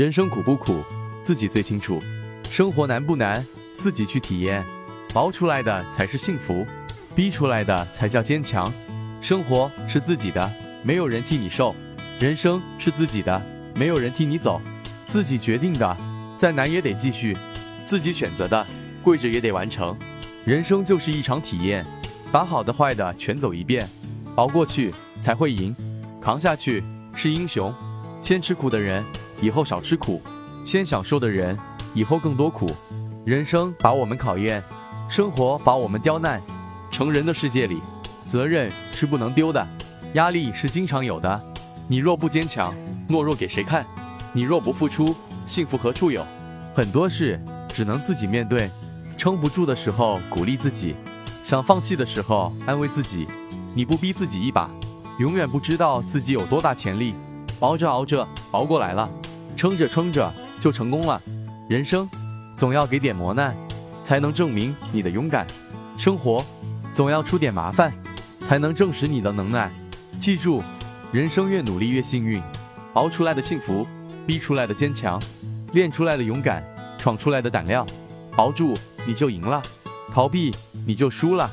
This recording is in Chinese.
人生苦不苦，自己最清楚；生活难不难，自己去体验。熬出来的才是幸福，逼出来的才叫坚强。生活是自己的，没有人替你受；人生是自己的，没有人替你走。自己决定的，再难也得继续；自己选择的，跪着也得完成。人生就是一场体验，把好的坏的全走一遍，熬过去才会赢，扛下去是英雄。先吃苦的人。以后少吃苦，先享受的人，以后更多苦。人生把我们考验，生活把我们刁难。成人的世界里，责任是不能丢的，压力是经常有的。你若不坚强，懦弱给谁看？你若不付出，幸福何处有？很多事只能自己面对，撑不住的时候鼓励自己，想放弃的时候安慰自己。你不逼自己一把，永远不知道自己有多大潜力。熬着熬着，熬过来了。撑着撑着就成功了，人生总要给点磨难，才能证明你的勇敢；生活总要出点麻烦，才能证实你的能耐。记住，人生越努力越幸运，熬出来的幸福，逼出来的坚强，练出来的勇敢，闯出来的胆量，熬住你就赢了，逃避你就输了。